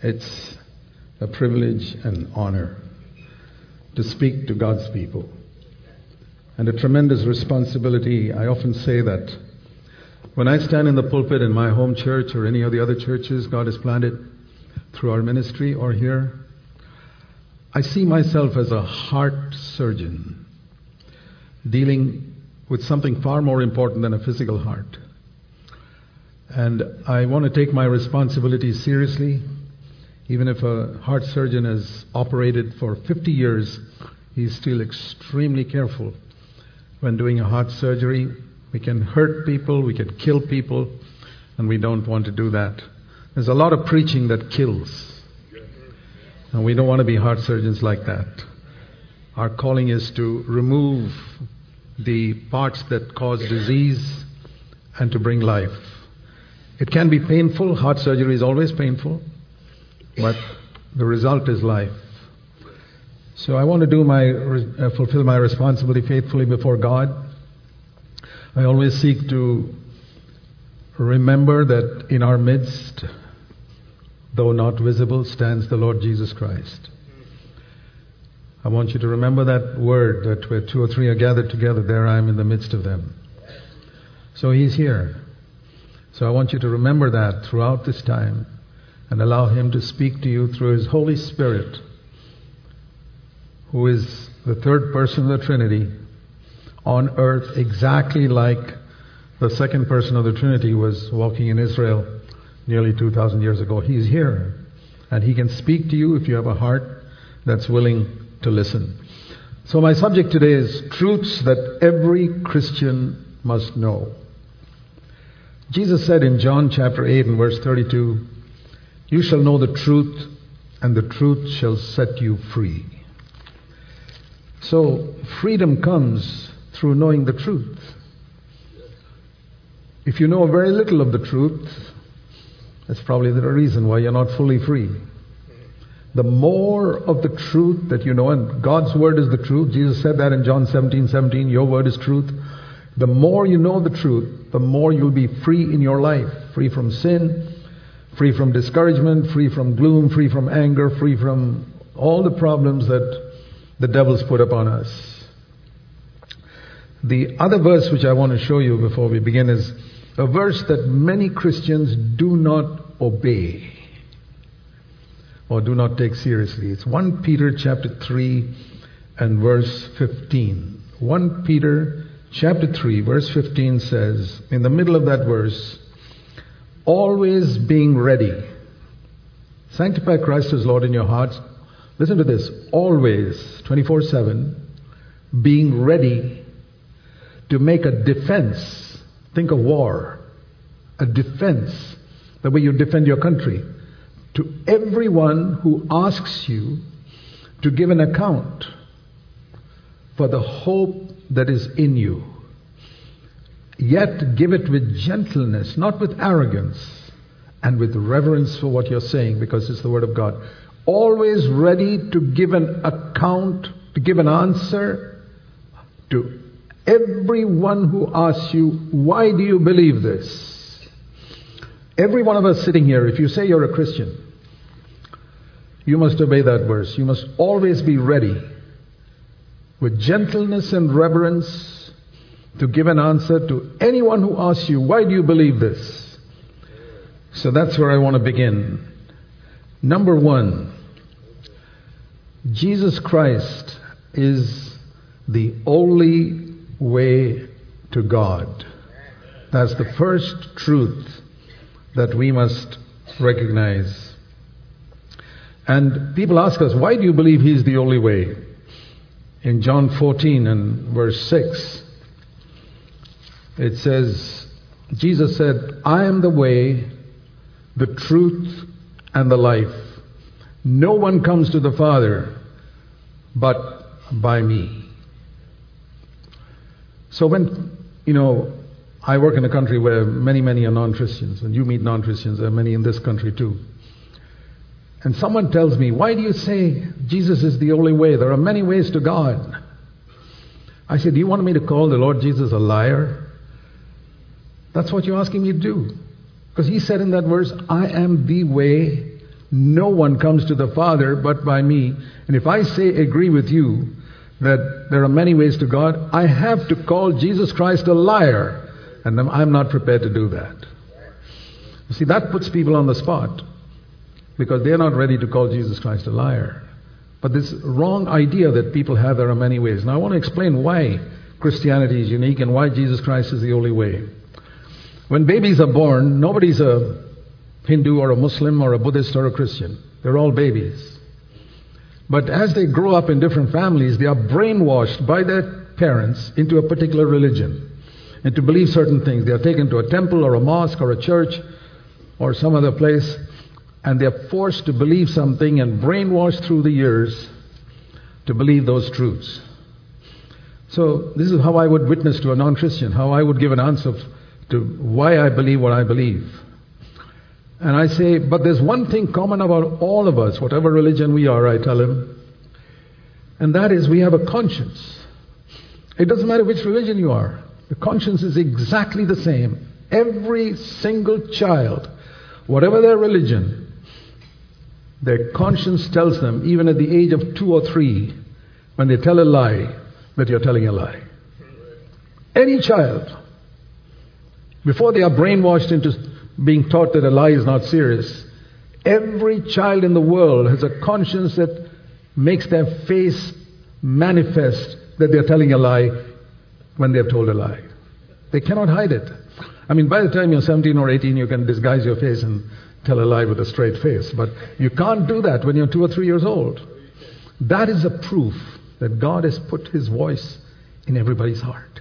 It's a privilege and honor to speak to God's people. And a tremendous responsibility. I often say that when I stand in the pulpit in my home church or any of the other churches God has planted through our ministry or here, I see myself as a heart surgeon dealing with something far more important than a physical heart. And I want to take my responsibility seriously. Even if a heart surgeon has operated for 50 years, he's still extremely careful when doing a heart surgery. We can hurt people, we can kill people, and we don't want to do that. There's a lot of preaching that kills. And we don't want to be heart surgeons like that. Our calling is to remove the parts that cause disease and to bring life. It can be painful. Heart surgery is always painful but the result is life. So I want to do my uh, fulfill my responsibility faithfully before God. I always seek to remember that in our midst, though not visible, stands the Lord Jesus Christ. I want you to remember that word that where two or three are gathered together, there I am in the midst of them. So He's here. So I want you to remember that throughout this time and allow Him to speak to you through His Holy Spirit, who is the third person of the Trinity on earth, exactly like the second person of the Trinity was walking in Israel nearly 2,000 years ago. He's here, and He can speak to you if you have a heart that's willing to listen. So, my subject today is truths that every Christian must know. Jesus said in John chapter 8 and verse 32, you shall know the truth, and the truth shall set you free. So, freedom comes through knowing the truth. If you know very little of the truth, that's probably the reason why you're not fully free. The more of the truth that you know, and God's word is the truth, Jesus said that in John 17 17, your word is truth. The more you know the truth, the more you'll be free in your life, free from sin, free from discouragement, free from gloom, free from anger, free from all the problems that the devil's put upon us. The other verse which I want to show you before we begin is a verse that many Christians do not obey or do not take seriously. It's 1 Peter chapter 3 and verse 15. 1 Peter chapter 3 verse 15 says, in the middle of that verse, always being ready. Sanctify Christ as Lord in your hearts. Listen to this always, 24 7, being ready to make a defense. Think of war, a defense, the way you defend your country, to everyone who asks you to give an account for the hope that is in you. Yet give it with gentleness, not with arrogance, and with reverence for what you're saying, because it's the Word of God. Always ready to give an account, to give an answer to everyone who asks you, Why do you believe this? Every one of us sitting here, if you say you're a Christian, you must obey that verse. You must always be ready with gentleness and reverence to give an answer to anyone who asks you, Why do you believe this? So that's where I want to begin. Number one, Jesus Christ is the only way to God. That's the first truth that we must recognize. And people ask us, why do you believe He's the only way? In John 14 and verse 6, it says, Jesus said, I am the way, the truth, and the life. No one comes to the Father but by me. So when, you know, I work in a country where many, many are non Christians, and you meet non Christians, there are many in this country too. And someone tells me, Why do you say Jesus is the only way? There are many ways to God. I said, Do you want me to call the Lord Jesus a liar? That's what you're asking me to do. Because he said in that verse, I am the way, No one comes to the Father but by me. And if I say agree with you that there are many ways to God, I have to call Jesus Christ a liar. And I'm not prepared to do that. You see, that puts people on the spot because they're not ready to call Jesus Christ a liar. But this wrong idea that people have there are many ways. Now, I want to explain why Christianity is unique and why Jesus Christ is the only way. When babies are born, nobody's a Hindu or a Muslim or a Buddhist or a Christian. They're all babies. But as they grow up in different families, they are brainwashed by their parents into a particular religion and to believe certain things. They are taken to a temple or a mosque or a church or some other place and they're forced to believe something and brainwashed through the years to believe those truths. So, this is how I would witness to a non Christian, how I would give an answer to why I believe what I believe. And I say, but there's one thing common about all of us, whatever religion we are, I tell him, and that is we have a conscience. It doesn't matter which religion you are, the conscience is exactly the same. Every single child, whatever their religion, their conscience tells them, even at the age of two or three, when they tell a lie, that you're telling a lie. Any child, before they are brainwashed into being taught that a lie is not serious, every child in the world has a conscience that makes their face manifest that they're telling a lie when they've told a lie. They cannot hide it. I mean, by the time you're 17 or 18, you can disguise your face and tell a lie with a straight face. But you can't do that when you're two or three years old. That is a proof that God has put His voice in everybody's heart.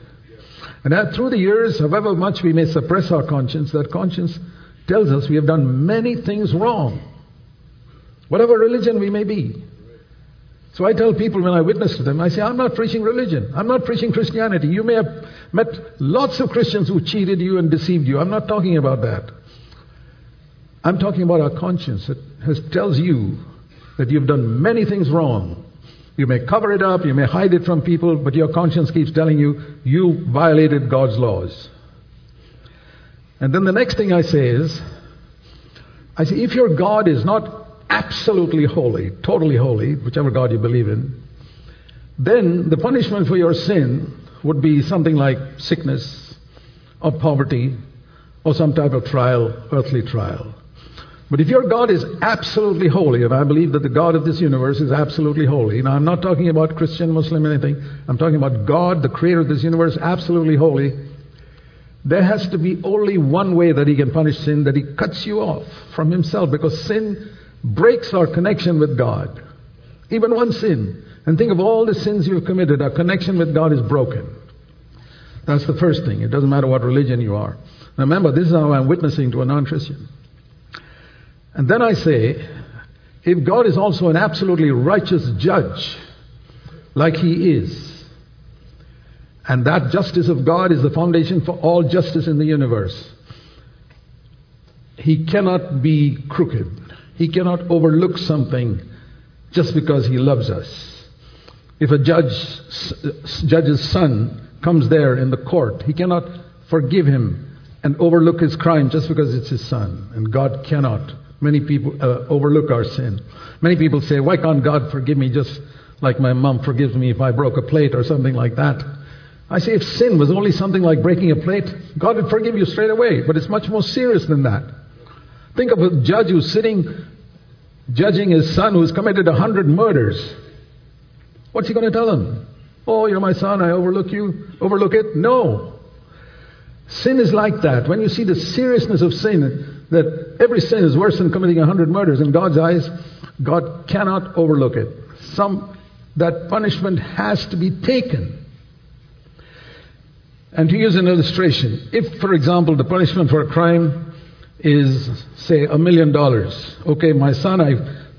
And that through the years, however much we may suppress our conscience, that conscience tells us we have done many things wrong. Whatever religion we may be. So I tell people when I witness to them, I say, I'm not preaching religion. I'm not preaching Christianity. You may have met lots of Christians who cheated you and deceived you. I'm not talking about that. I'm talking about our conscience that has, tells you that you've done many things wrong. You may cover it up, you may hide it from people, but your conscience keeps telling you you violated God's laws. And then the next thing I say is, I say, if your God is not absolutely holy, totally holy, whichever God you believe in, then the punishment for your sin would be something like sickness or poverty or some type of trial, earthly trial. But if your God is absolutely holy, and I believe that the God of this universe is absolutely holy, now I'm not talking about Christian, Muslim, anything, I'm talking about God, the creator of this universe, absolutely holy, there has to be only one way that He can punish sin, that He cuts you off from Himself, because sin breaks our connection with God. Even one sin. And think of all the sins you've committed, our connection with God is broken. That's the first thing. It doesn't matter what religion you are. Now remember, this is how I'm witnessing to a non Christian. And then I say, if God is also an absolutely righteous judge, like He is, and that justice of God is the foundation for all justice in the universe, He cannot be crooked. He cannot overlook something just because He loves us. If a judge, judge's son comes there in the court, he cannot forgive him and overlook his crime just because it's his son. And God cannot Many people uh, overlook our sin. Many people say, Why can't God forgive me just like my mom forgives me if I broke a plate or something like that? I say, if sin was only something like breaking a plate, God would forgive you straight away. But it's much more serious than that. Think of a judge who's sitting judging his son who's committed a hundred murders. What's he going to tell him? Oh, you're my son, I overlook you. Overlook it? No. Sin is like that. When you see the seriousness of sin, that every sin is worse than committing a hundred murders. In God's eyes, God cannot overlook it. Some, that punishment has to be taken. And to use an illustration, if, for example, the punishment for a crime is, say, a million dollars. Okay, my son, I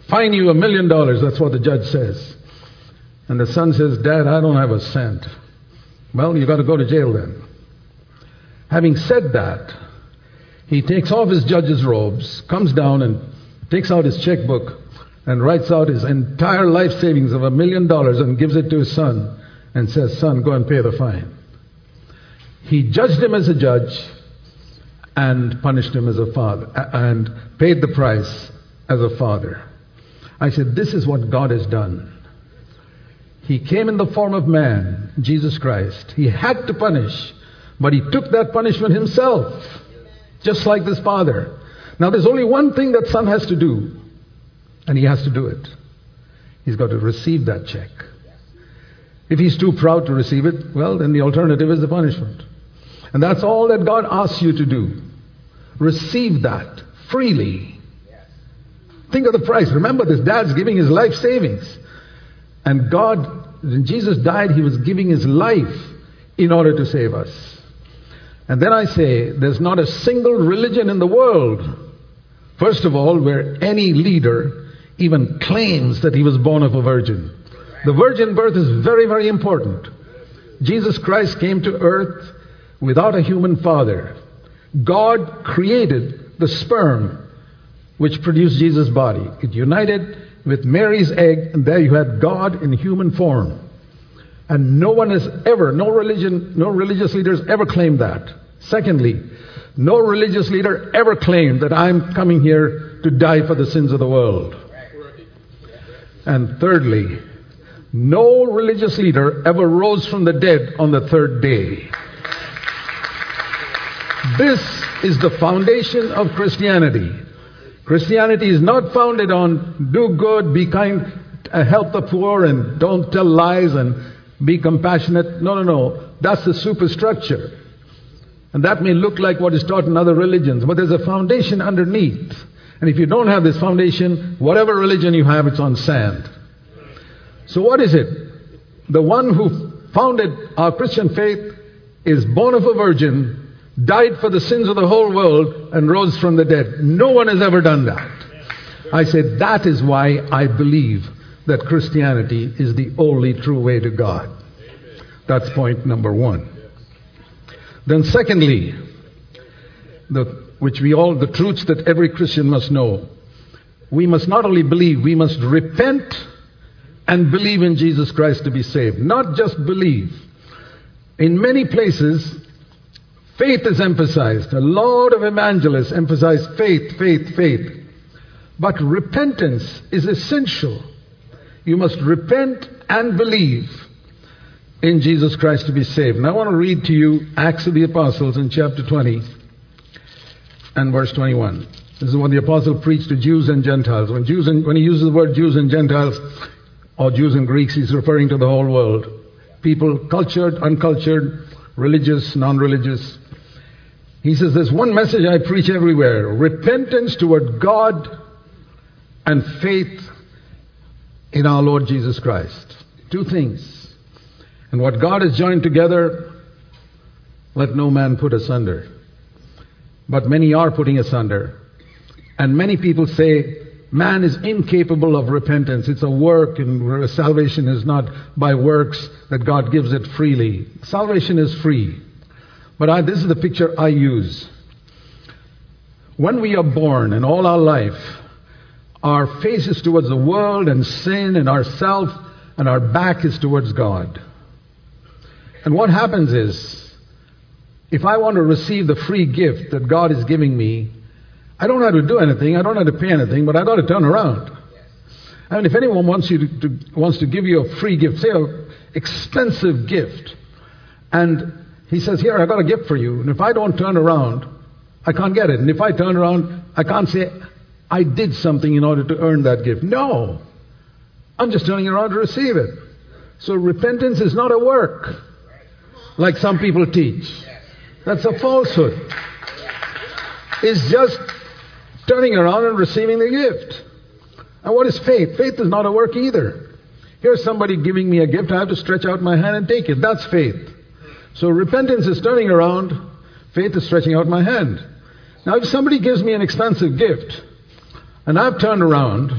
fine you a million dollars. That's what the judge says. And the son says, Dad, I don't have a cent. Well, you got to go to jail then. Having said that, he takes off his judge's robes, comes down and takes out his checkbook and writes out his entire life savings of a million dollars and gives it to his son and says, Son, go and pay the fine. He judged him as a judge and punished him as a father and paid the price as a father. I said, This is what God has done. He came in the form of man, Jesus Christ. He had to punish, but he took that punishment himself, just like this father. Now, there's only one thing that son has to do, and he has to do it. He's got to receive that check. If he's too proud to receive it, well, then the alternative is the punishment. And that's all that God asks you to do. Receive that freely. Think of the price. Remember, this dad's giving his life savings. And God, when Jesus died, he was giving his life in order to save us. And then I say, there's not a single religion in the world, first of all, where any leader even claims that he was born of a virgin. The virgin birth is very, very important. Jesus Christ came to earth without a human father. God created the sperm which produced Jesus' body. It united with Mary's egg, and there you had God in human form. And no one has ever, no religion, no religious leaders ever claimed that. Secondly, no religious leader ever claimed that I'm coming here to die for the sins of the world. And thirdly, no religious leader ever rose from the dead on the third day. This is the foundation of Christianity. Christianity is not founded on do good, be kind, uh, help the poor, and don't tell lies and be compassionate. No, no, no. That's the superstructure. And that may look like what is taught in other religions, but there's a foundation underneath. And if you don't have this foundation, whatever religion you have, it's on sand. So, what is it? The one who founded our Christian faith is born of a virgin, died for the sins of the whole world, and rose from the dead. No one has ever done that. I said, that is why I believe that Christianity is the only true way to God. That's point number one. Then, secondly, the, which we all, the truths that every Christian must know. We must not only believe, we must repent and believe in Jesus Christ to be saved. Not just believe. In many places, Faith is emphasized. A lot of evangelists emphasize faith, faith, faith. But repentance is essential. You must repent and believe in Jesus Christ to be saved. And I want to read to you Acts of the Apostles in chapter 20 and verse 21. This is what the apostle preached to Jews and Gentiles. When, Jews and, when he uses the word Jews and Gentiles, or Jews and Greeks, he's referring to the whole world. People, cultured, uncultured, religious, non religious. He says, There's one message I preach everywhere repentance toward God and faith in our Lord Jesus Christ. Two things. And what God has joined together, let no man put asunder. But many are putting asunder. And many people say, man is incapable of repentance. It's a work, and salvation is not by works that God gives it freely. Salvation is free. But I, this is the picture I use. When we are born and all our life, our face is towards the world and sin and ourself, and our back is towards God. And what happens is, if I want to receive the free gift that God is giving me, I don't have to do anything, I don't have to pay anything, but I got to turn around. I mean, if anyone wants you to, to wants to give you a free gift, say an expensive gift, and he says, Here, I got a gift for you. And if I don't turn around, I can't get it. And if I turn around, I can't say, I did something in order to earn that gift. No. I'm just turning around to receive it. So repentance is not a work, like some people teach. That's a falsehood. It's just turning around and receiving the gift. And what is faith? Faith is not a work either. Here's somebody giving me a gift. I have to stretch out my hand and take it. That's faith. So repentance is turning around, faith is stretching out my hand. Now, if somebody gives me an expensive gift, and I've turned around,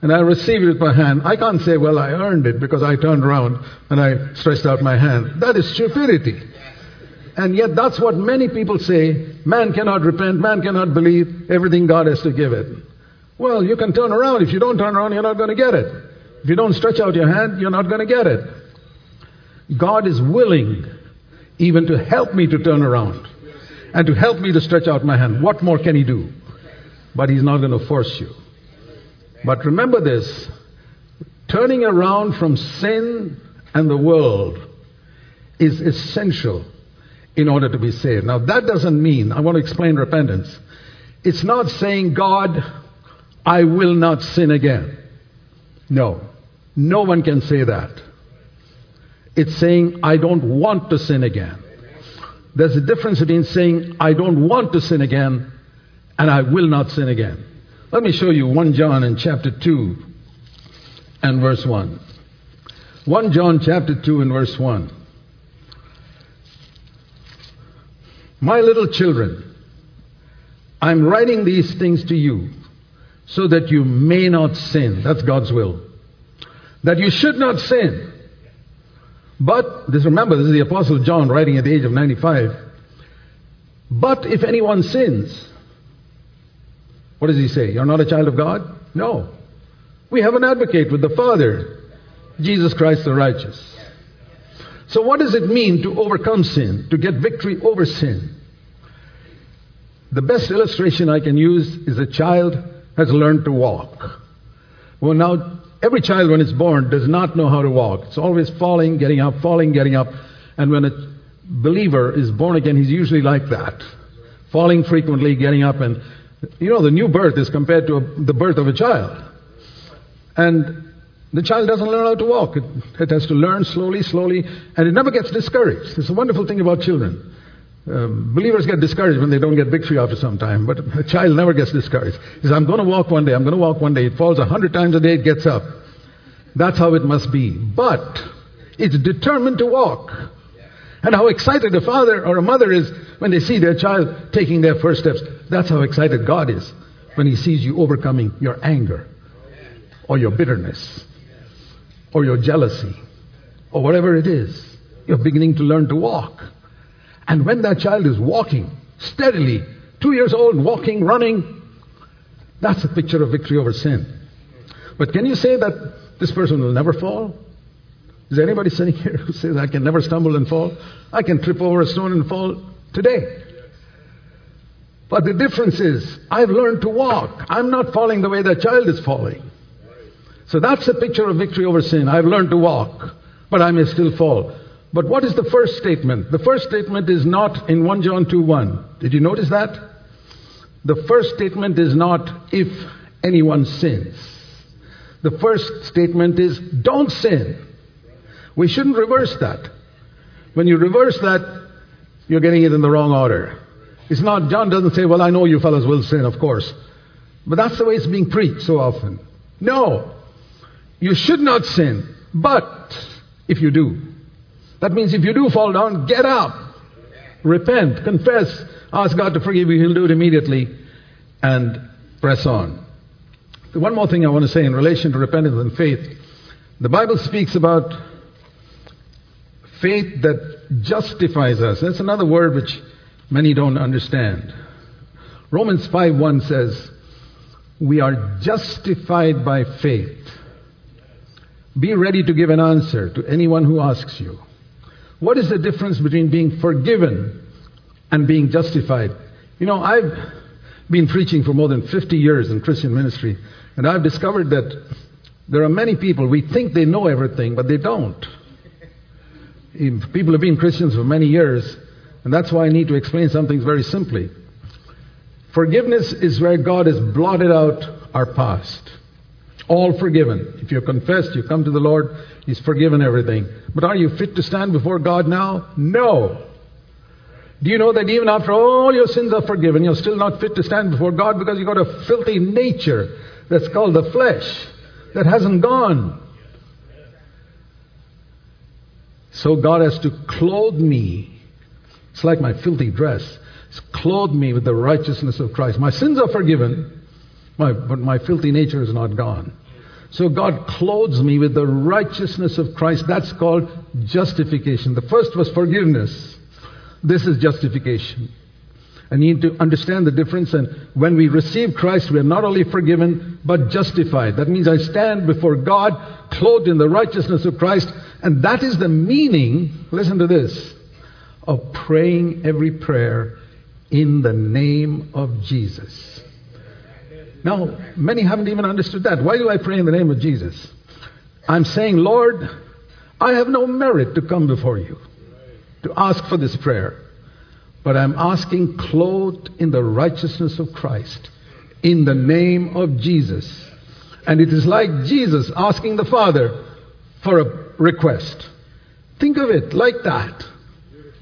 and I receive it with my hand, I can't say, well, I earned it because I turned around and I stretched out my hand. That is stupidity. And yet, that's what many people say man cannot repent, man cannot believe, everything God has to give it. Well, you can turn around. If you don't turn around, you're not going to get it. If you don't stretch out your hand, you're not going to get it. God is willing even to help me to turn around and to help me to stretch out my hand. What more can He do? But He's not going to force you. But remember this turning around from sin and the world is essential in order to be saved. Now, that doesn't mean, I want to explain repentance. It's not saying, God, I will not sin again. No. No one can say that. It's saying, I don't want to sin again. There's a difference between saying, I don't want to sin again and I will not sin again. Let me show you 1 John in chapter 2 and verse 1. 1 John chapter 2 and verse 1. My little children, I'm writing these things to you so that you may not sin. That's God's will. That you should not sin. But, this, remember, this is the Apostle John writing at the age of 95. But if anyone sins, what does he say? You're not a child of God? No. We have an advocate with the Father, Jesus Christ the righteous. So, what does it mean to overcome sin, to get victory over sin? The best illustration I can use is a child has learned to walk. Well, now, every child when it's born does not know how to walk. It's always falling, getting up, falling, getting up. And when a believer is born again, he's usually like that. Falling frequently, getting up, and you know, the new birth is compared to a, the birth of a child. And the child doesn't learn how to walk. It, it, has to learn slowly, slowly, and it never gets discouraged. It's a wonderful thing about children. Um, believers get discouraged when they don't get victory after some time, but a child never gets discouraged. He says, I'm going to walk one day, I'm going to walk one day. It falls a hundred times a day, it gets up. That's how it must be. But it's determined to walk. And how excited a father or a mother is when they see their child taking their first steps. That's how excited God is when He sees you overcoming your anger or your bitterness or your jealousy or whatever it is. You're beginning to learn to walk. And when that child is walking steadily, two years old, walking, running, that's a picture of victory over sin. But can you say that this person will never fall? Is there anybody sitting here who says, I can never stumble and fall? I can trip over a stone and fall today. But the difference is, I've learned to walk. I'm not falling the way that child is falling. So that's a picture of victory over sin. I've learned to walk, but I may still fall. But what is the first statement? The first statement is not in 1 John 2 1. Did you notice that? The first statement is not if anyone sins. The first statement is don't sin. We shouldn't reverse that. When you reverse that, you're getting it in the wrong order. It's not, John doesn't say, Well, I know you fellows will sin, of course. But that's the way it's being preached so often. No. You should not sin. But if you do, that means if you do fall down, get up. Repent, confess, ask God to forgive you. He'll do it immediately. And press on. One more thing I want to say in relation to repentance and faith. The Bible speaks about faith that justifies us. That's another word which many don't understand. Romans 5:1 says, "We are justified by faith." Be ready to give an answer to anyone who asks you. What is the difference between being forgiven and being justified? You know, I've been preaching for more than 50 years in Christian ministry, and I've discovered that there are many people, we think they know everything, but they don't. People have been Christians for many years, and that's why I need to explain some things very simply. Forgiveness is where God has blotted out our past. All forgiven. If you're confessed, you come to the Lord, He's forgiven everything. But are you fit to stand before God now? No. Do you know that even after all your sins are forgiven, you're still not fit to stand before God because you've got a filthy nature that's called the flesh that hasn't gone. So God has to clothe me. It's like my filthy dress. It's clothe me with the righteousness of Christ. My sins are forgiven, my, but my filthy nature is not gone. So God clothes me with the righteousness of Christ. That's called justification. The first was forgiveness. This is justification. I need to understand the difference. And when we receive Christ, we are not only forgiven, but justified. That means I stand before God, clothed in the righteousness of Christ. And that is the meaning, listen to this, of praying every prayer in the name of Jesus. Now, many haven't even understood that. Why do I pray in the name of Jesus? I'm saying, Lord, I have no merit to come before you to ask for this prayer, but I'm asking clothed in the righteousness of Christ in the name of Jesus. And it is like Jesus asking the Father for a request. Think of it like that.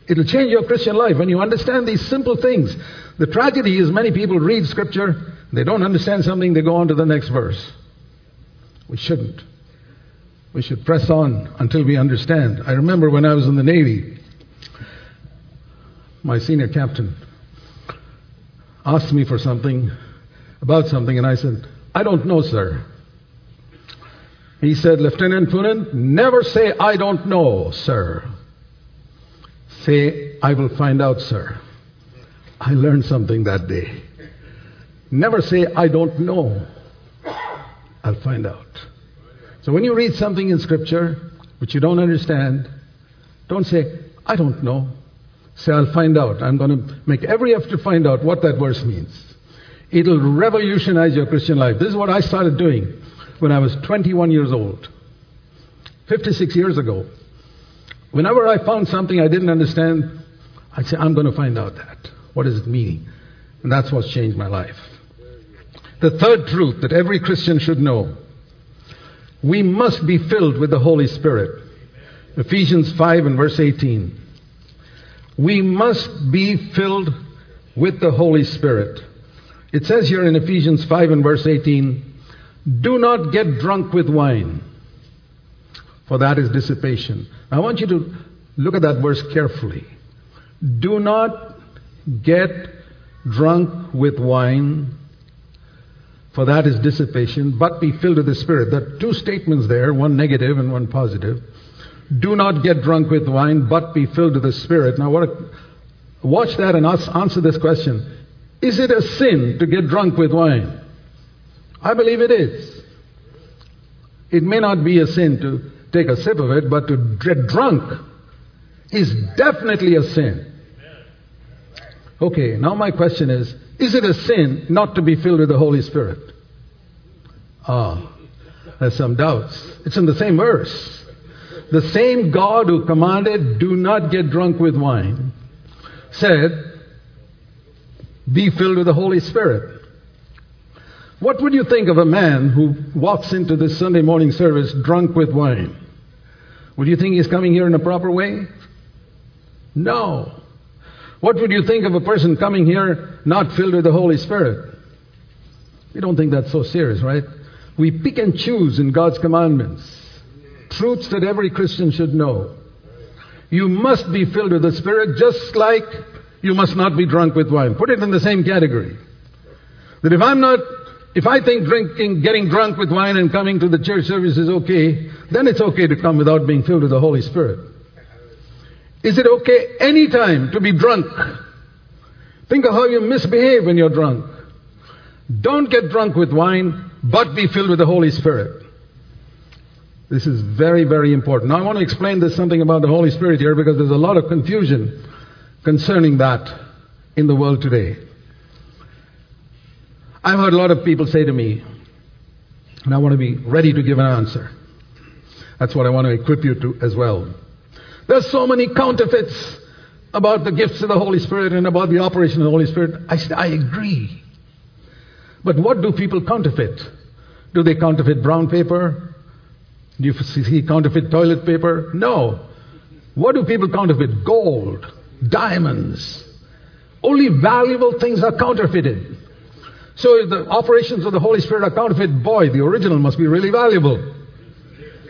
It'll change your Christian life when you understand these simple things. The tragedy is many people read Scripture, they don't understand something, they go on to the next verse. We shouldn't. We should press on until we understand. I remember when I was in the Navy, my senior captain asked me for something, about something, and I said, I don't know, sir. He said, Lieutenant Poonen, never say, I don't know, sir. Say, I will find out, sir. I learned something that day. Never say, I don't know. I'll find out. So when you read something in Scripture which you don't understand, don't say, I don't know. Say, I'll find out. I'm going to make every effort to find out what that verse means. It'll revolutionize your Christian life. This is what I started doing when I was 21 years old, 56 years ago. Whenever I found something I didn't understand, I'd say, I'm going to find out that. What does it mean? And that's what's changed my life. The third truth that every Christian should know we must be filled with the Holy Spirit. Ephesians 5 and verse 18. We must be filled with the Holy Spirit. It says here in Ephesians 5 and verse 18, do not get drunk with wine, for that is dissipation. I want you to look at that verse carefully. Do not get drunk with wine, for that is dissipation, but be filled with the Spirit. There are two statements there, one negative and one positive. Do not get drunk with wine, but be filled with the Spirit. Now, what a, watch that and answer this question. Is it a sin to get drunk with wine? I believe it is. It may not be a sin to take a sip of it, but to get drunk is definitely a sin. Okay, now my question is is it a sin not to be filled with the Holy Spirit? Ah, there's some doubts. It's in the same verse. The same God who commanded, do not get drunk with wine, said, be filled with the Holy Spirit. What would you think of a man who walks into this Sunday morning service drunk with wine? Would you think he's coming here in a proper way? No. What would you think of a person coming here not filled with the Holy Spirit? We don't think that's so serious, right? We pick and choose in God's commandments truths that every Christian should know. You must be filled with the Spirit just like you must not be drunk with wine. Put it in the same category. That if I'm not if I think drinking, getting drunk with wine and coming to the church service is okay, then it's okay to come without being filled with the Holy Spirit. Is it okay anytime to be drunk? Think of how you misbehave when you're drunk. Don't get drunk with wine, but be filled with the Holy Spirit. This is very, very important. Now, I want to explain this something about the Holy Spirit here because there's a lot of confusion concerning that in the world today. I've heard a lot of people say to me, and I want to be ready to give an answer. That's what I want to equip you to as well. There's so many counterfeits about the gifts of the Holy Spirit and about the operation of the Holy Spirit. I I agree. But what do people counterfeit? Do they counterfeit brown paper? Do you see counterfeit toilet paper? No. What do people counterfeit? Gold, diamonds. Only valuable things are counterfeited. So if the operations of the Holy Spirit are counterfeit, boy, the original must be really valuable.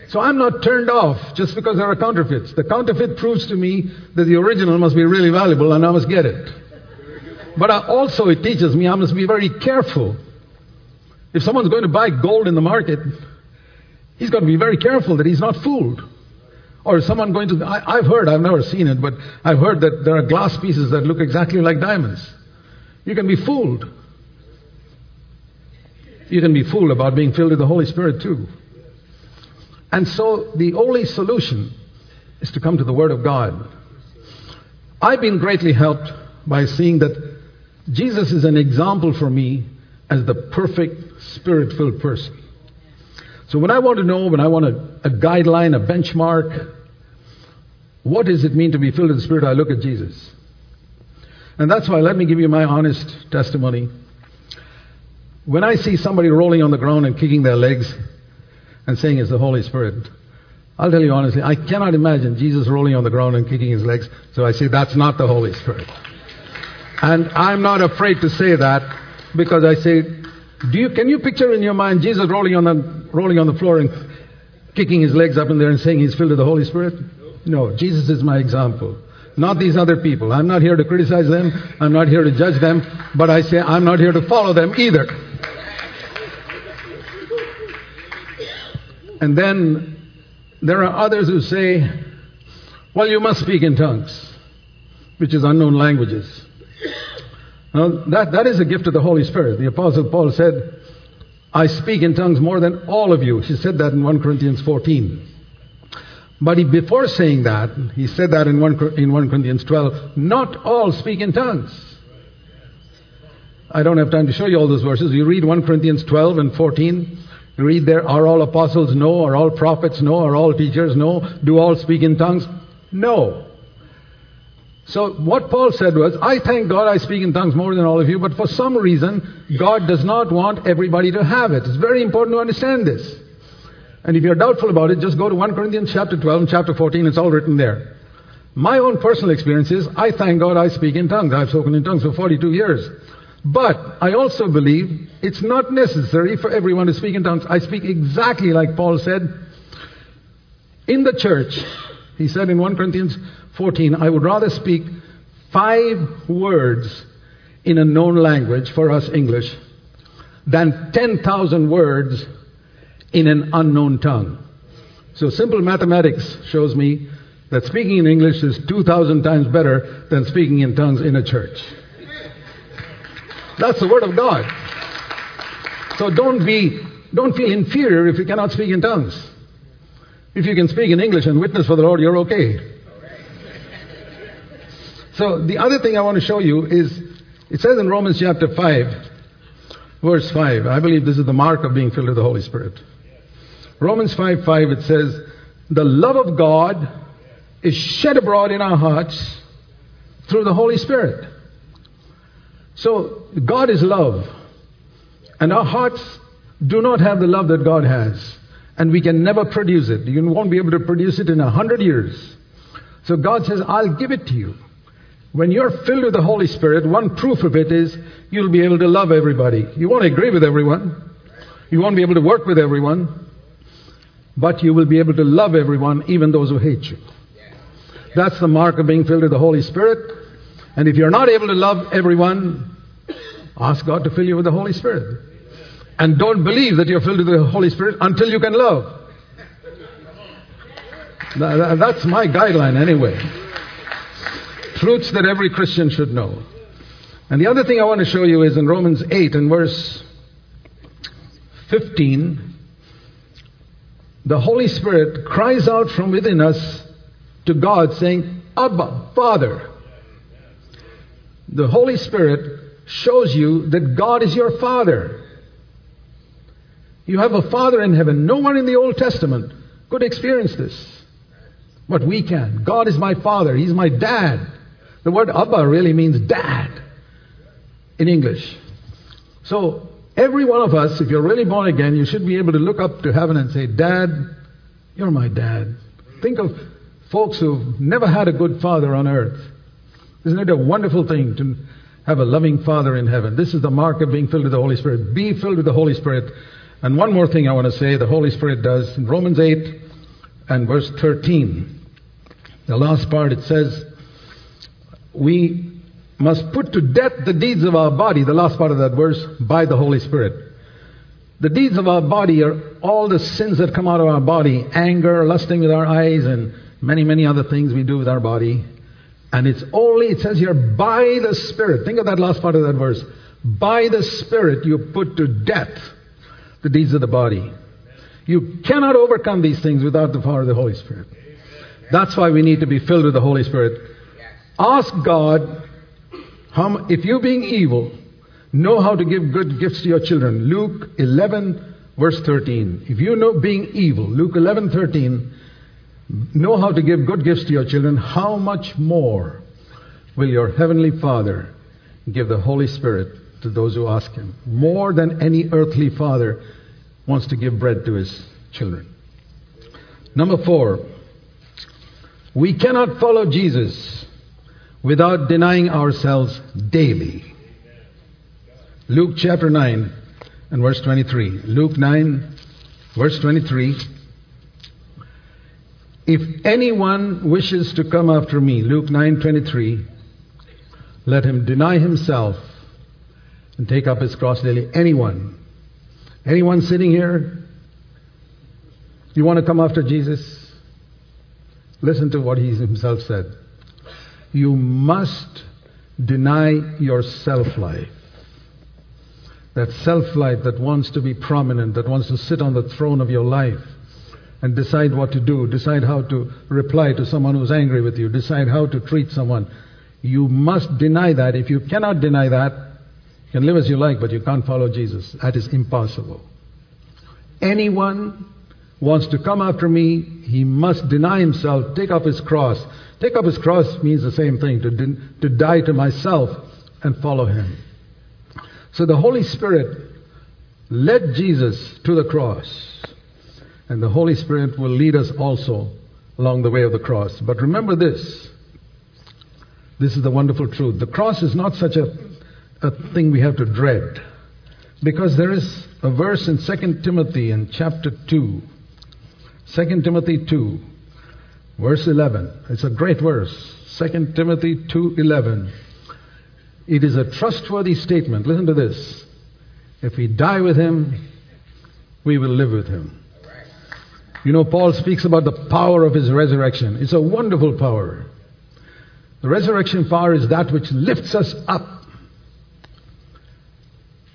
So I'm not turned off just because there are counterfeits. The counterfeit proves to me that the original must be really valuable and I must get it. But I also it teaches me I must be very careful. If someone's going to buy gold in the market, he's got to be very careful that he's not fooled. Or someone going to, I, I've heard, I've never seen it, but I've heard that there are glass pieces that look exactly like diamonds. You can be fooled. You can be fooled about being filled with the Holy Spirit too. And so the only solution is to come to the Word of God. I've been greatly helped by seeing that Jesus is an example for me as the perfect spirit filled person. So when I want to know, when I want a, a guideline, a benchmark, what does it mean to be filled with the Spirit? I look at Jesus. And that's why, let me give you my honest testimony. When I see somebody rolling on the ground and kicking their legs and saying it's the Holy Spirit, I'll tell you honestly, I cannot imagine Jesus rolling on the ground and kicking his legs. So I say that's not the Holy Spirit. And I'm not afraid to say that because I say, do you, can you picture in your mind Jesus rolling on the, rolling on the floor and kicking his legs up in there and saying he's filled with the Holy Spirit? No, Jesus is my example. Not these other people. I'm not here to criticize them. I'm not here to judge them. But I say I'm not here to follow them either. And then there are others who say, well, you must speak in tongues, which is unknown languages. Now, that, that is a gift of the Holy Spirit. The Apostle Paul said, I speak in tongues more than all of you. He said that in 1 Corinthians 14. But he, before saying that, he said that in 1, in 1 Corinthians 12, not all speak in tongues. I don't have time to show you all those verses. You read 1 Corinthians 12 and 14. You read there, are all apostles? No. Are all prophets? No. Are all teachers? No. Do all speak in tongues? No. So what Paul said was, I thank God I speak in tongues more than all of you, but for some reason, God does not want everybody to have it. It's very important to understand this. And if you're doubtful about it, just go to 1 Corinthians chapter 12 and chapter 14. It's all written there. My own personal experience is I thank God I speak in tongues. I've spoken in tongues for 42 years. But I also believe it's not necessary for everyone to speak in tongues. I speak exactly like Paul said in the church. He said in 1 Corinthians 14, I would rather speak five words in a known language for us English than 10,000 words in an unknown tongue. So simple mathematics shows me that speaking in English is 2,000 times better than speaking in tongues in a church. That's the Word of God. So don't be, don't feel inferior if you cannot speak in tongues. If you can speak in English and witness for the Lord, you're okay. So the other thing I want to show you is, it says in Romans chapter 5, verse 5, I believe this is the mark of being filled with the Holy Spirit. Romans 5 5, it says, The love of God is shed abroad in our hearts through the Holy Spirit. So, God is love. And our hearts do not have the love that God has. And we can never produce it. You won't be able to produce it in a hundred years. So God says, I'll give it to you. When you're filled with the Holy Spirit, one proof of it is you'll be able to love everybody. You won't agree with everyone. You won't be able to work with everyone but you will be able to love everyone, even those who hate you. That's the mark of being filled with the Holy Spirit. And if you're not able to love everyone, ask God to fill you with the Holy Spirit. And don't believe that you're filled with the Holy Spirit until you can love. That's my guideline, anyway. Truths that every Christian should know. And the other thing I want to show you is in Romans 8 and verse 15 the Holy Spirit cries out from within us to God, saying, Abba, Father. The Holy Spirit shows you that God is your Father. You have a Father in heaven. No one in the Old Testament could experience this. But we can. God is my Father. He's my dad. The word Abba really means dad in English. So Every one of us, if you're really born again, you should be able to look up to heaven and say, Dad, you're my dad. Think of folks who've never had a good father on earth. Isn't it a wonderful thing to have a loving father in heaven? This is the mark of being filled with the Holy Spirit. Be filled with the Holy Spirit. And one more thing I want to say the Holy Spirit does in Romans 8 and verse 13. The last part it says, We must put to death the deeds of our body, the last part of that verse, by the Holy Spirit. The deeds of our body are all the sins that come out of our body anger, lusting with our eyes, and many, many other things we do with our body. And it's only, it says here, by the Spirit. Think of that last part of that verse. By the Spirit you put to death the deeds of the body. You cannot overcome these things without the power of the Holy Spirit. That's why we need to be filled with the Holy Spirit. Ask God how, if you being evil Know how to give good gifts to your children. Luke 11, verse 13. If you know being evil, Luke 11, 13, know how to give good gifts to your children, how much more will your heavenly Father give the Holy Spirit to those who ask him? More than any earthly father wants to give bread to his children. Number four, we cannot follow Jesus without denying ourselves daily. Luke chapter 9 and verse 23. Luke 9, verse 23. If anyone wishes to come after me, Luke 9:23, let him deny himself and take up his cross daily. Anyone. Anyone sitting here? You want to come after Jesus? Listen to what he himself said. You must deny your self life. That self life that wants to be prominent, that wants to sit on the throne of your life and decide what to do, decide how to reply to someone who's angry with you, decide how to treat someone. You must deny that. If you cannot deny that, you can live as you like, but you can't follow Jesus. That is impossible. Anyone wants to come after me, he must deny himself, take up his cross. Take up his cross means the same thing, to, to die to myself and follow him. So the Holy Spirit led Jesus to the cross. And the Holy Spirit will lead us also along the way of the cross. But remember this. This is the wonderful truth. The cross is not such a, a thing we have to dread. Because there is a verse in 2 Timothy in chapter 2 2 Timothy 2, verse 11. It's a great verse. 2 Timothy 2:11. It is a trustworthy statement. Listen to this. If we die with him, we will live with him. You know, Paul speaks about the power of his resurrection. It's a wonderful power. The resurrection power is that which lifts us up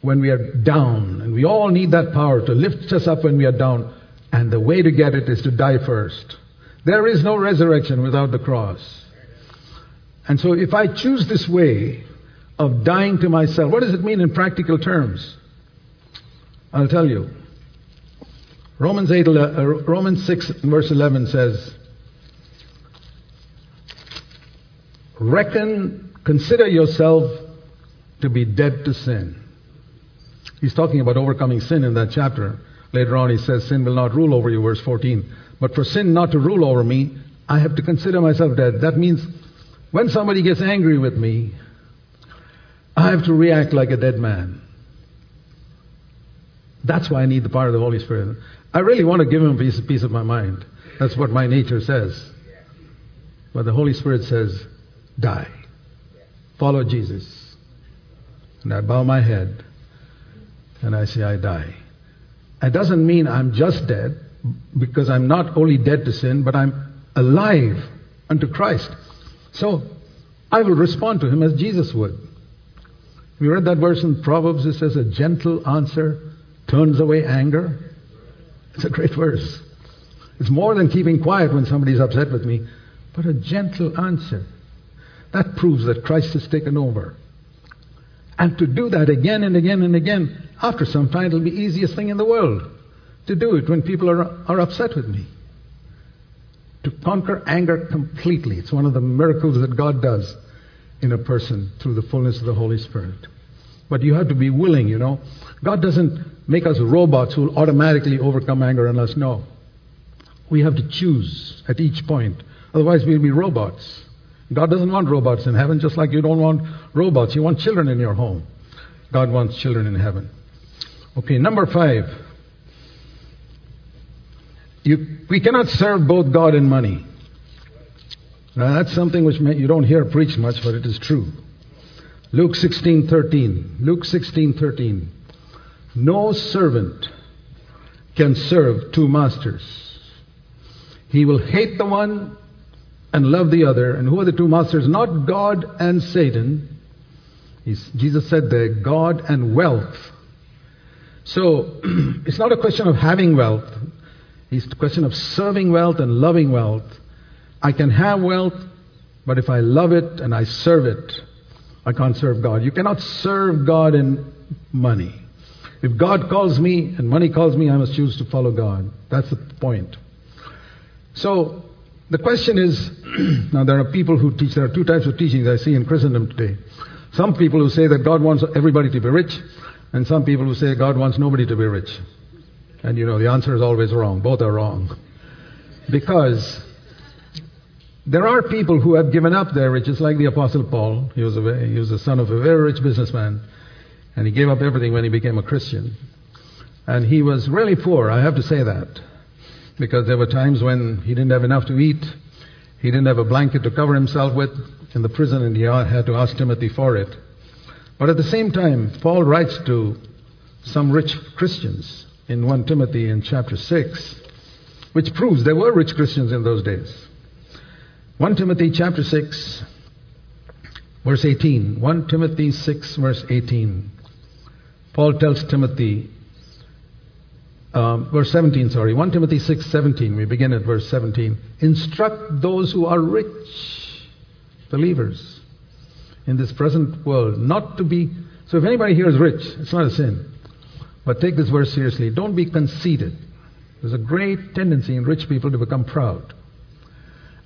when we are down. And we all need that power to lift us up when we are down. And the way to get it is to die first. There is no resurrection without the cross. And so if I choose this way of dying to myself, what does it mean in practical terms? I'll tell you. Romans 8, uh, Romans 6 verse 11 says, Reckon, consider yourself to be dead to sin. He's talking about overcoming sin in that chapter. Later on, he says, Sin will not rule over you, verse 14. But for sin not to rule over me, I have to consider myself dead. That means when somebody gets angry with me, I have to react like a dead man. That's why I need the power of the Holy Spirit. I really want to give him a piece, piece of my mind. That's what my nature says. But the Holy Spirit says, die. Follow Jesus. And I bow my head and I say, I die. It doesn't mean I'm just dead, because I'm not only dead to sin, but I'm alive unto Christ. So I will respond to him as Jesus would. We read that verse in Proverbs. It says, A gentle answer turns away anger. It's a great verse. It's more than keeping quiet when somebody's upset with me, but a gentle answer. That proves that Christ has taken over. And to do that again and again and again, after some time, it'll be the easiest thing in the world to do it when people are, are upset with me. To conquer anger completely. It's one of the miracles that God does in a person through the fullness of the Holy Spirit. But you have to be willing, you know. God doesn't make us robots who will automatically overcome anger unless no. We have to choose at each point. Otherwise, we'll be robots. God doesn't want robots in heaven, just like you don't want robots. You want children in your home. God wants children in heaven. Okay, number five. You, we cannot serve both God and money. Now that's something which may, you don't hear preached much, but it is true. Luke 16:13. Luke 16:13. No servant can serve two masters. He will hate the one and love the other. And who are the two masters? Not God and Satan. He's, Jesus said there, God and wealth. So it's not a question of having wealth. It's a question of serving wealth and loving wealth. I can have wealth, but if I love it and I serve it, I can't serve God. You cannot serve God in money. If God calls me and money calls me, I must choose to follow God. That's the point. So the question is now there are people who teach, there are two types of teachings I see in Christendom today. Some people who say that God wants everybody to be rich, and some people who say God wants nobody to be rich. And you know, the answer is always wrong. Both are wrong. Because there are people who have given up their riches, like the Apostle Paul. He was, a, he was the son of a very rich businessman, and he gave up everything when he became a Christian. And he was really poor, I have to say that, because there were times when he didn't have enough to eat, he didn't have a blanket to cover himself with in the prison, and he had to ask Timothy for it. But at the same time, Paul writes to some rich Christians in 1 Timothy in chapter 6, which proves there were rich Christians in those days. 1 Timothy chapter 6, verse 18. 1 Timothy 6, verse 18. Paul tells Timothy, um, verse 17, sorry, 1 Timothy 6, 17. We begin at verse 17. Instruct those who are rich, believers, in this present world, not to be. So if anybody here is rich, it's not a sin. But take this verse seriously. Don't be conceited. There's a great tendency in rich people to become proud.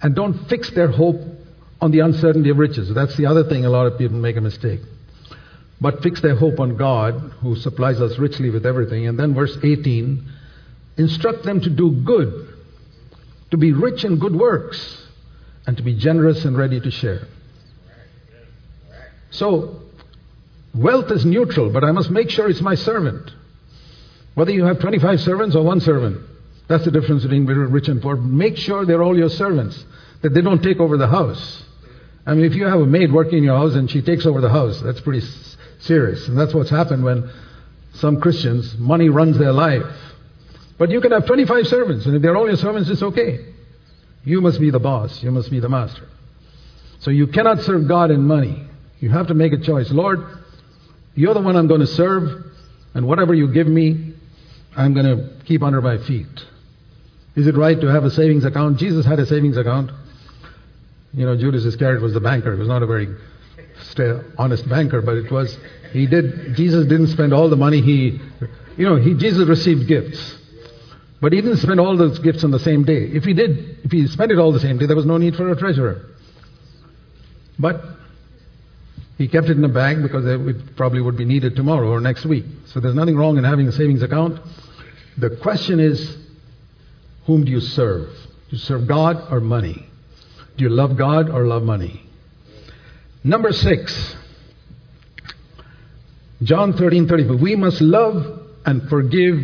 And don't fix their hope on the uncertainty of riches. That's the other thing a lot of people make a mistake. But fix their hope on God, who supplies us richly with everything. And then verse 18 instruct them to do good, to be rich in good works, and to be generous and ready to share. So, wealth is neutral, but I must make sure it's my servant. Whether you have 25 servants or one servant, that's the difference between rich and poor. Make sure they're all your servants, that they don't take over the house. I mean, if you have a maid working in your house and she takes over the house, that's pretty serious. And that's what's happened when some Christians, money runs their life. But you can have 25 servants, and if they're all your servants, it's okay. You must be the boss, you must be the master. So you cannot serve God in money. You have to make a choice. Lord, you're the one I'm going to serve, and whatever you give me, I'm going to keep under my feet. Is it right to have a savings account? Jesus had a savings account. You know, Judas Iscariot was the banker. He was not a very honest banker, but it was, he did, Jesus didn't spend all the money he, you know, he, Jesus received gifts. But he didn't spend all those gifts on the same day. If he did, if he spent it all the same day, there was no need for a treasurer. But he kept it in a bag because it probably would be needed tomorrow or next week. So there's nothing wrong in having a savings account. The question is, whom do you serve? Do you serve God or money? Do you love God or love money? Number six, John 13 34. We must love and forgive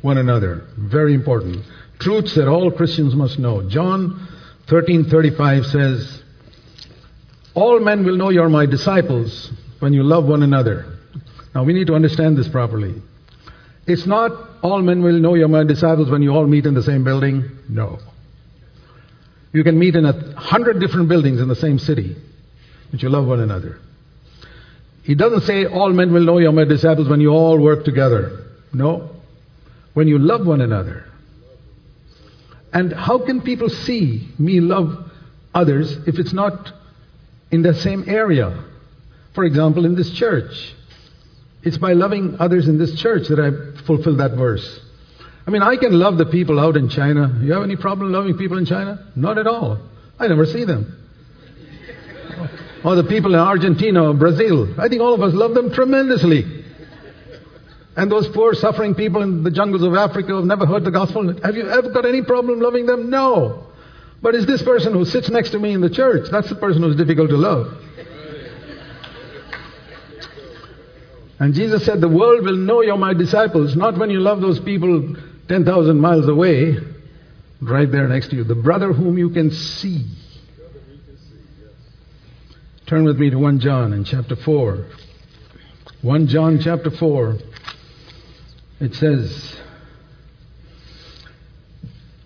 one another. Very important. Truths that all Christians must know. John 13 35 says, All men will know you're my disciples when you love one another. Now we need to understand this properly. It's not all men will know you're my disciples when you all meet in the same building. No. You can meet in a hundred different buildings in the same city, but you love one another. He doesn't say all men will know you're my disciples when you all work together. No. When you love one another. And how can people see me love others if it's not in the same area? For example, in this church. It's by loving others in this church that I fulfill that verse. I mean, I can love the people out in China. You have any problem loving people in China? Not at all. I never see them. Or the people in Argentina or Brazil. I think all of us love them tremendously. And those poor suffering people in the jungles of Africa who have never heard the gospel, have you ever got any problem loving them? No. But it's this person who sits next to me in the church, that's the person who's difficult to love. And Jesus said, The world will know you're my disciples, not when you love those people 10,000 miles away, right there next to you. The brother whom you can see. Turn with me to 1 John in chapter 4. 1 John chapter 4. It says,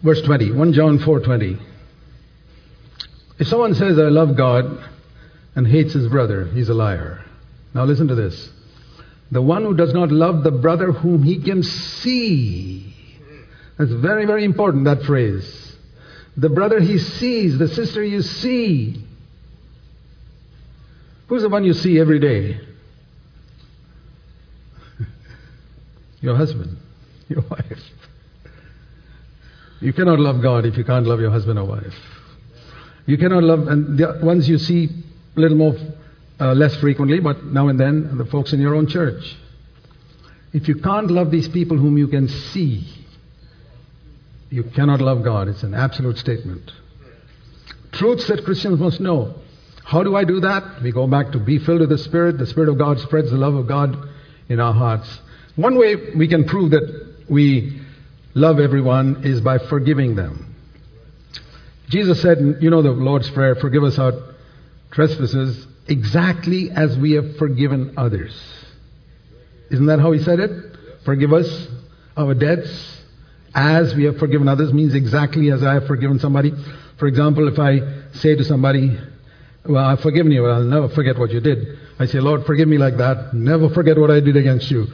verse 20, 1 John 4:20. If someone says I love God and hates his brother, he's a liar. Now listen to this. The one who does not love the brother whom he can see. That's very, very important, that phrase. The brother he sees, the sister you see. Who's the one you see every day? Your husband, your wife. You cannot love God if you can't love your husband or wife. You cannot love, and the ones you see a little more, uh, less frequently, but now and then, the folks in your own church. If you can't love these people whom you can see, you cannot love God. It's an absolute statement. Truths that Christians must know. How do I do that? We go back to be filled with the Spirit. The Spirit of God spreads the love of God in our hearts. One way we can prove that we love everyone is by forgiving them. Jesus said, you know the Lord's Prayer, forgive us our trespasses exactly as we have forgiven others. Isn't that how he said it? Forgive us our debts as we have forgiven others means exactly as I have forgiven somebody. For example, if I say to somebody, Well, I've forgiven you, but I'll never forget what you did. I say, Lord, forgive me like that. Never forget what I did against you.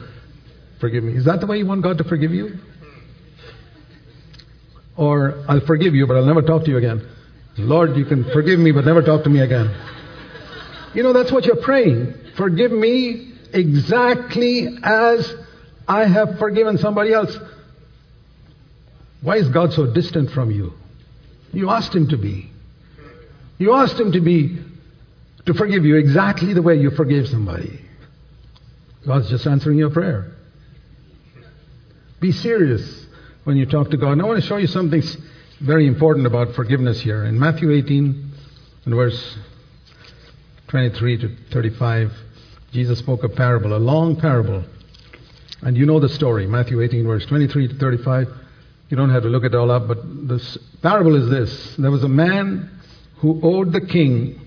Forgive me. Is that the way you want God to forgive you? Or, I'll forgive you, but I'll never talk to you again. Lord, you can forgive me, but never talk to me again. You know, that's what you're praying. Forgive me exactly as I have forgiven somebody else. Why is God so distant from you? You asked Him to be. You asked Him to be, to forgive you exactly the way you forgave somebody. God's just answering your prayer. Be serious when you talk to God. And I want to show you something very important about forgiveness here. In Matthew 18, in verse 23 to 35, Jesus spoke a parable, a long parable. And you know the story, Matthew 18, verse 23 to 35. You don't have to look it all up, but the parable is this. There was a man who owed the king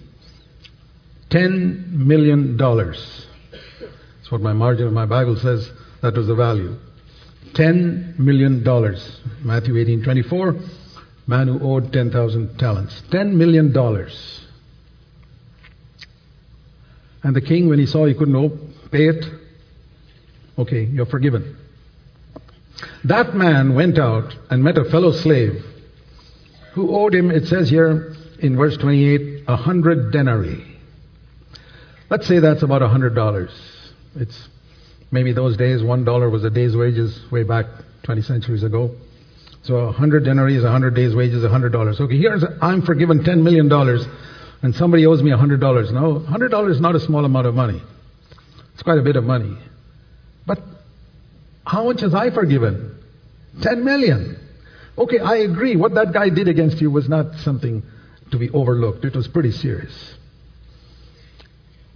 $10 million. That's what my margin of my Bible says that was the value. $10 million. Matthew 18 24. Man who owed 10,000 talents. $10 million. And the king, when he saw he couldn't pay it, okay, you're forgiven. That man went out and met a fellow slave who owed him, it says here in verse 28, a hundred denarii. Let's say that's about a hundred dollars. It's maybe those days, one dollar was a day's wages way back 20 centuries ago. So a hundred denarii is a hundred days' wages, a hundred dollars. Okay, here's, I'm forgiven $10 million and somebody owes me a hundred dollars. Now, a hundred dollars is not a small amount of money. It's quite a bit of money. But how much has I forgiven? 10 million. Okay, I agree. What that guy did against you was not something to be overlooked, it was pretty serious.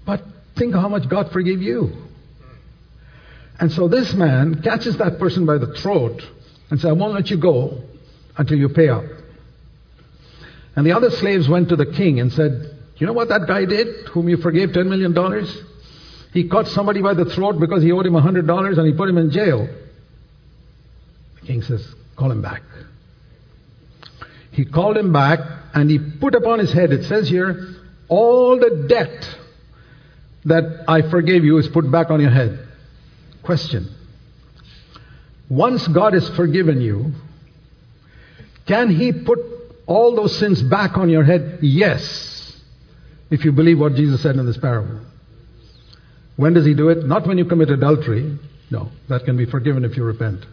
But think how much God forgave you. And so this man catches that person by the throat and says, I won't let you go until you pay up. And the other slaves went to the king and said, You know what that guy did, whom you forgave $10 million? He caught somebody by the throat because he owed him $100 and he put him in jail. The king says, Call him back. He called him back and he put upon his head, it says here, all the debt that I forgave you is put back on your head. Question. Once God has forgiven you, can he put all those sins back on your head? Yes. If you believe what Jesus said in this parable. When does he do it? Not when you commit adultery. No, that can be forgiven if you repent.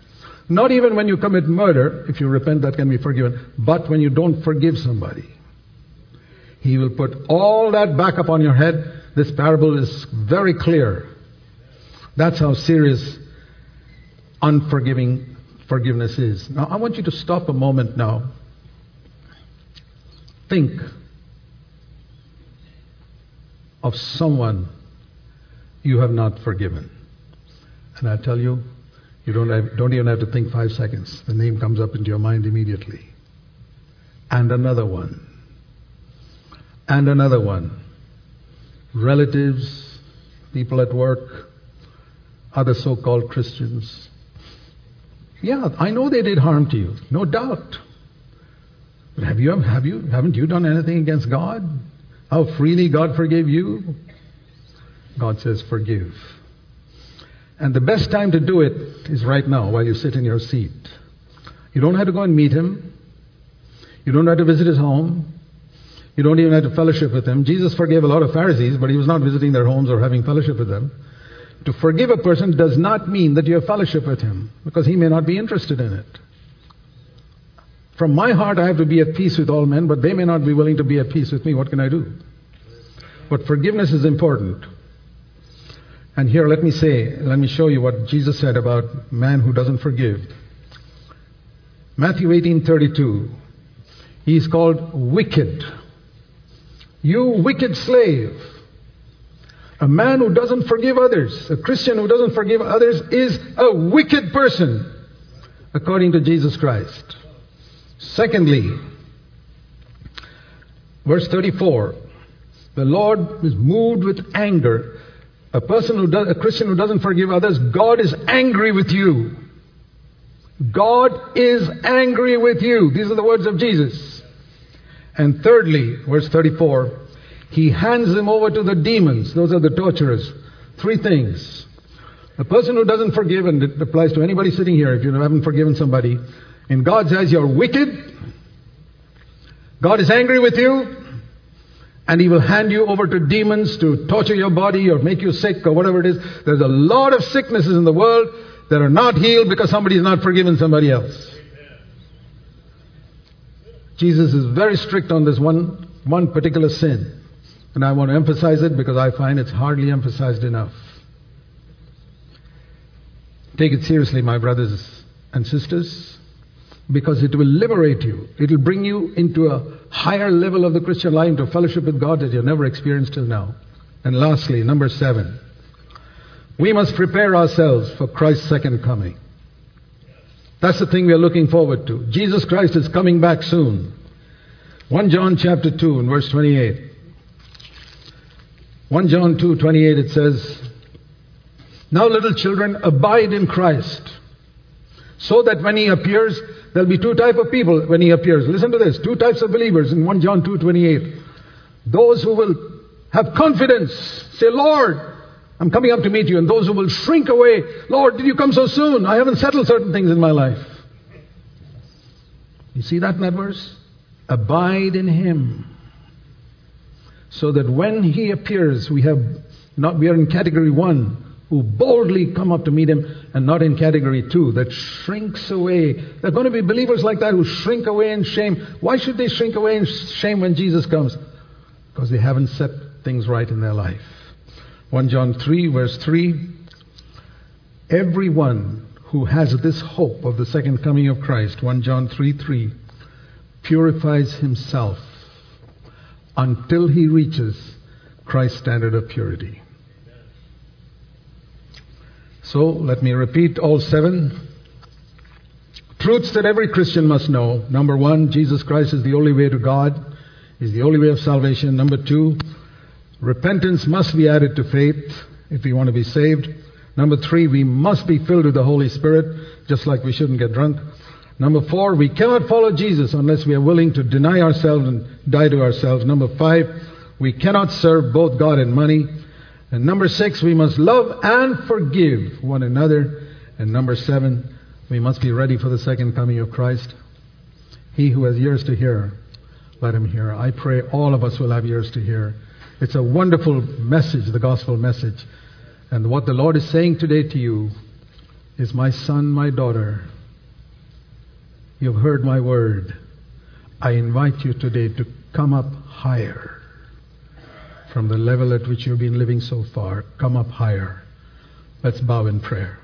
Not even when you commit murder, if you repent, that can be forgiven. But when you don't forgive somebody, he will put all that back up on your head. This parable is very clear. That's how serious unforgiving forgiveness is. Now, I want you to stop a moment now. Think of someone you have not forgiven. And I tell you, you don't, have, don't even have to think five seconds. The name comes up into your mind immediately. And another one. And another one. Relatives, people at work, other so called Christians. Yeah, I know they did harm to you, no doubt. But have you, have you, haven't you done anything against God? How freely God forgave you? God says, forgive. And the best time to do it is right now while you sit in your seat. You don't have to go and meet him. You don't have to visit his home. You don't even have to fellowship with him. Jesus forgave a lot of Pharisees, but he was not visiting their homes or having fellowship with them. To forgive a person does not mean that you have fellowship with him, because he may not be interested in it. From my heart, I have to be at peace with all men, but they may not be willing to be at peace with me. What can I do? But forgiveness is important. And here, let me say, let me show you what Jesus said about man who doesn't forgive. Matthew 18:32. He is called wicked. You wicked slave. A man who doesn't forgive others, a Christian who doesn't forgive others, is a wicked person, according to Jesus Christ. Secondly, verse 34 the Lord is moved with anger. A person who does, a Christian who doesn't forgive others, God is angry with you. God is angry with you. These are the words of Jesus. And thirdly, verse 34, he hands them over to the demons. Those are the torturers. Three things. A person who doesn't forgive, and it applies to anybody sitting here if you haven't forgiven somebody, in God's eyes you're wicked. God is angry with you. And he will hand you over to demons to torture your body or make you sick or whatever it is. There's a lot of sicknesses in the world that are not healed because somebody has not forgiven somebody else. Jesus is very strict on this one, one particular sin. And I want to emphasize it because I find it's hardly emphasized enough. Take it seriously, my brothers and sisters, because it will liberate you. It will bring you into a higher level of the Christian life, into fellowship with God that you've never experienced till now. And lastly, number seven, we must prepare ourselves for Christ's second coming. That's the thing we are looking forward to. Jesus Christ is coming back soon. 1 John chapter 2 and verse 28. 1 John 2:28 it says, Now little children, abide in Christ, so that when he appears, there'll be two type of people when he appears. Listen to this, two types of believers in 1 John 2:28. Those who will have confidence, say, Lord, I'm coming up to meet you, and those who will shrink away, Lord, did you come so soon? I haven't settled certain things in my life. You see that in that verse? Abide in him so that when he appears, we have not, we are in category one, who boldly come up to meet him, and not in category two, that shrinks away. There are going to be believers like that who shrink away in shame. Why should they shrink away in shame when Jesus comes? Because they haven't set things right in their life. 1 John 3, verse 3 Everyone who has this hope of the second coming of Christ, 1 John 3 3, purifies himself until he reaches Christ's standard of purity. So let me repeat all seven truths that every Christian must know. Number one, Jesus Christ is the only way to God, is the only way of salvation. Number two, repentance must be added to faith if we want to be saved. Number three, we must be filled with the Holy Spirit, just like we shouldn't get drunk. Number four, we cannot follow Jesus unless we are willing to deny ourselves and die to ourselves. Number five, we cannot serve both God and money. And number six, we must love and forgive one another. And number seven, we must be ready for the second coming of Christ. He who has ears to hear, let him hear. I pray all of us will have ears to hear. It's a wonderful message, the gospel message. And what the Lord is saying today to you is, My son, my daughter, You've heard my word. I invite you today to come up higher from the level at which you've been living so far. Come up higher. Let's bow in prayer.